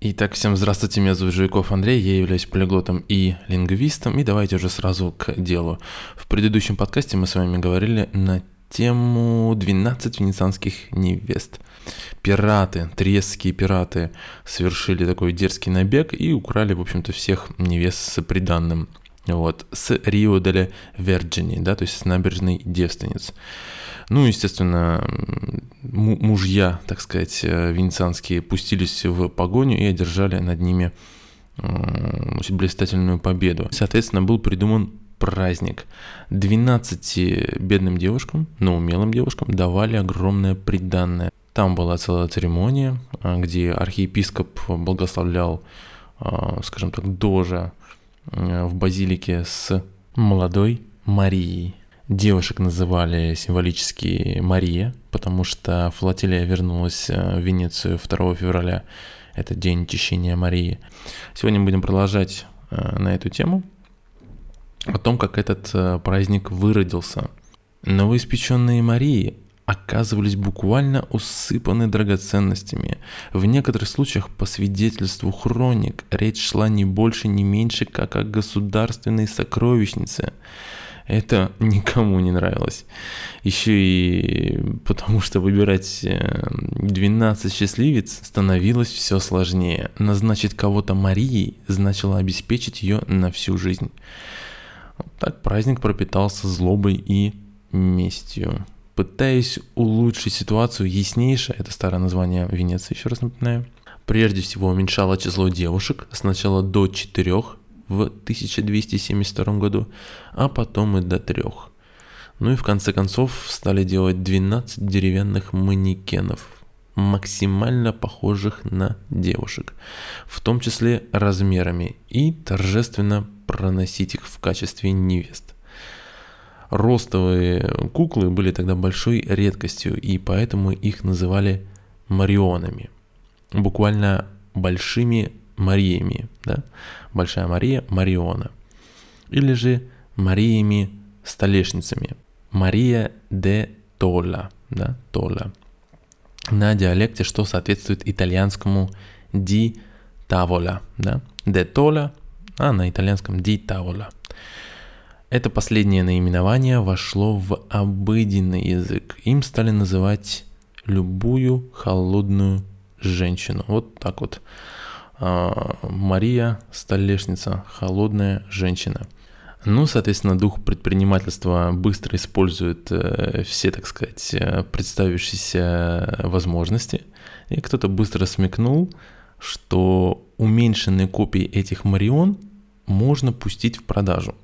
Итак, всем здравствуйте, меня зовут Жуйков Андрей, я являюсь полиглотом и лингвистом, и давайте уже сразу к делу. В предыдущем подкасте мы с вами говорили на тему 12 венецианских невест. Пираты, тресские пираты совершили такой дерзкий набег и украли, в общем-то, всех невест с приданным. Вот, с Рио де Верджини, да, то есть с набережной девственниц. Ну, естественно, мужья, так сказать, э, венецианские пустились в погоню и одержали над ними очень блистательную победу. Соответственно, был придуман праздник. 12 бедным девушкам, но умелым девушкам давали огромное приданное. Там была целая церемония, э, где архиепископ благословлял, э, скажем так, дожа в базилике с молодой Марией. Девушек называли символически Мария, потому что флотилия вернулась э, в Венецию 2 февраля. Это день Чищения Марии. Сегодня мы будем продолжать э, на эту тему, о том, как этот э, праздник выродился. Новоиспеченные Марии оказывались буквально усыпаны драгоценностями. В некоторых случаях, по свидетельству хроник, речь шла не больше, не меньше, как о государственной сокровищнице – это никому не нравилось. Еще и потому что выбирать 12 э, счастливец становилось все сложнее. Назначить кого-то Марией значило обеспечить ее на всю жизнь. Так праздник пропитался злобой и местью. Пытаясь улучшить ситуацию, яснейшее, это старое название Венеции, еще раз напоминаю, прежде всего уменьшало число девушек сначала до четырех, в 1272 году, а потом и до трех. Ну и в конце концов стали делать 12 деревянных манекенов, максимально похожих на девушек, в том числе размерами, и торжественно проносить их в качестве невест. Ростовые куклы были тогда большой редкостью, и поэтому их называли марионами. Буквально большими Мариями, да? Большая Мария, Мариона. Или же Мариями столешницами. Мария де Тола, да, Тола. На диалекте, что соответствует итальянскому ди тавола, да, де Тола, а на итальянском ди тавола. Это последнее наименование вошло в обыденный язык. Им стали называть любую холодную женщину. Вот так вот. А, Мария Столешница, холодная женщина. Ну, соответственно, дух предпринимательства быстро использует э, все, так сказать, э, представившиеся возможности. И кто-то быстро смекнул, что уменьшенные копии этих Марион можно пустить в продажу.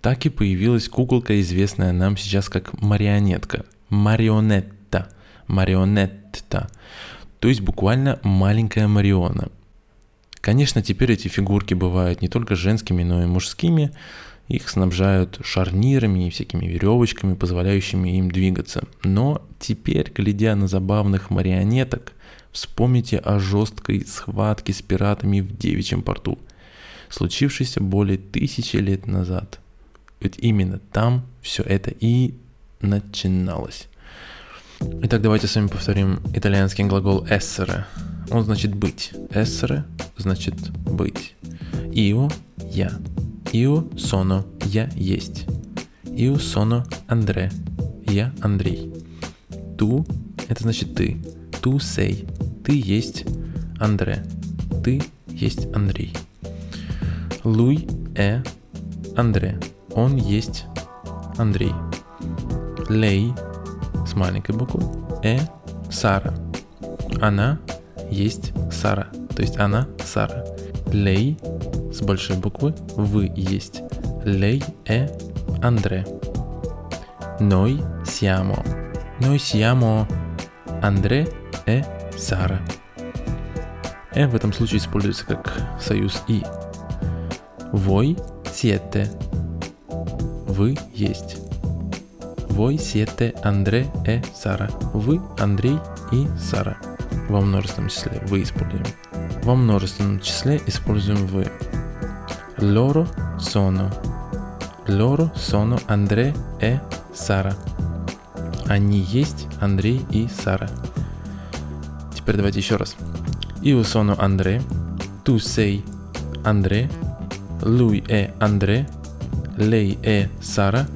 Так и появилась куколка, известная нам сейчас как марионетка. Марионетта. Марионетта. То есть буквально маленькая Мариона – Конечно, теперь эти фигурки бывают не только женскими, но и мужскими. Их снабжают шарнирами и всякими веревочками, позволяющими им двигаться. Но теперь, глядя на забавных марионеток, вспомните о жесткой схватке с пиратами в Девичьем порту, случившейся более тысячи лет назад. Ведь именно там все это и начиналось. Итак, давайте с вами повторим итальянский глагол essere. Он значит быть. Essere значит быть. Io – я. Io sono – я есть. Io sono André – я Андрей. Tu – это значит ты. Tu sei – ты есть Андре. Ты есть Андрей. Lui è Андре. Он есть Андрей. Lei с маленькой буквы. Э Сара. Она есть Сара. То есть она Сара. Лей с большой буквы. Вы есть. Лей э Андре. Noi siamo. Noi siamo Андре э Сара. Э в этом случае используется как союз и. Voi siete. Вы есть. Voi siete Андре e Сара. Вы Андрей и Сара. Во множественном числе вы используем. Во множественном числе используем вы. Loro sono. Loro sono Андре e Сара. Они есть Андрей и Сара. Теперь давайте еще раз. Io sono Андре. tu sei André, lui è André, lei è Sara,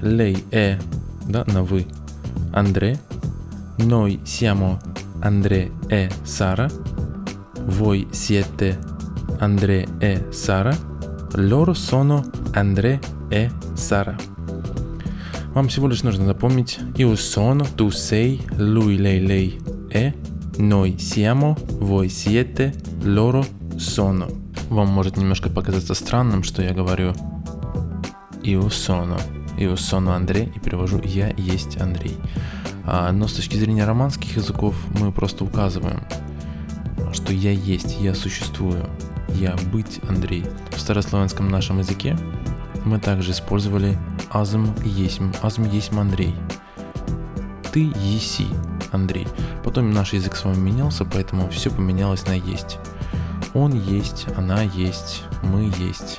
lei è, да, на вы, André, noi siamo André e Sara, voi siete André e Sara, loro sono André e Sara. Вам всего лишь нужно запомнить io sono, tu sei, lui, lei, lei è, noi siamo, voi siete, loro sono. Вам может немножко показаться странным, что я говорю io sono, io sono Андрей и перевожу я есть Андрей. А, но с точки зрения романских языков мы просто указываем, что я есть, я существую, я быть Андрей. В старославянском нашем языке мы также использовали азм есмь, азм есмь Андрей. Ты еси, Андрей. Потом наш язык с вами менялся, поэтому все поменялось на есть. Он есть, она есть, мы есть.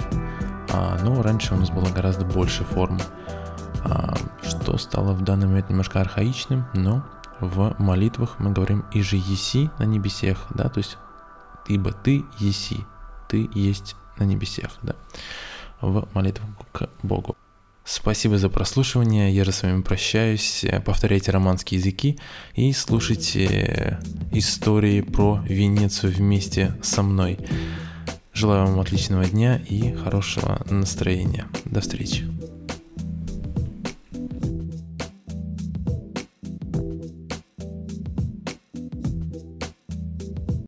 А, но раньше у нас было гораздо больше форм, а, стало в данный момент немножко архаичным, но в молитвах мы говорим «И же еси на небесех», да, то есть «Ибо ты еси», «Ты есть на небесех», да в молитву к Богу. Спасибо за прослушивание. Я же с вами прощаюсь. Повторяйте романские языки и слушайте истории про Венецию вместе со мной. Желаю вам отличного дня и хорошего настроения. До встречи.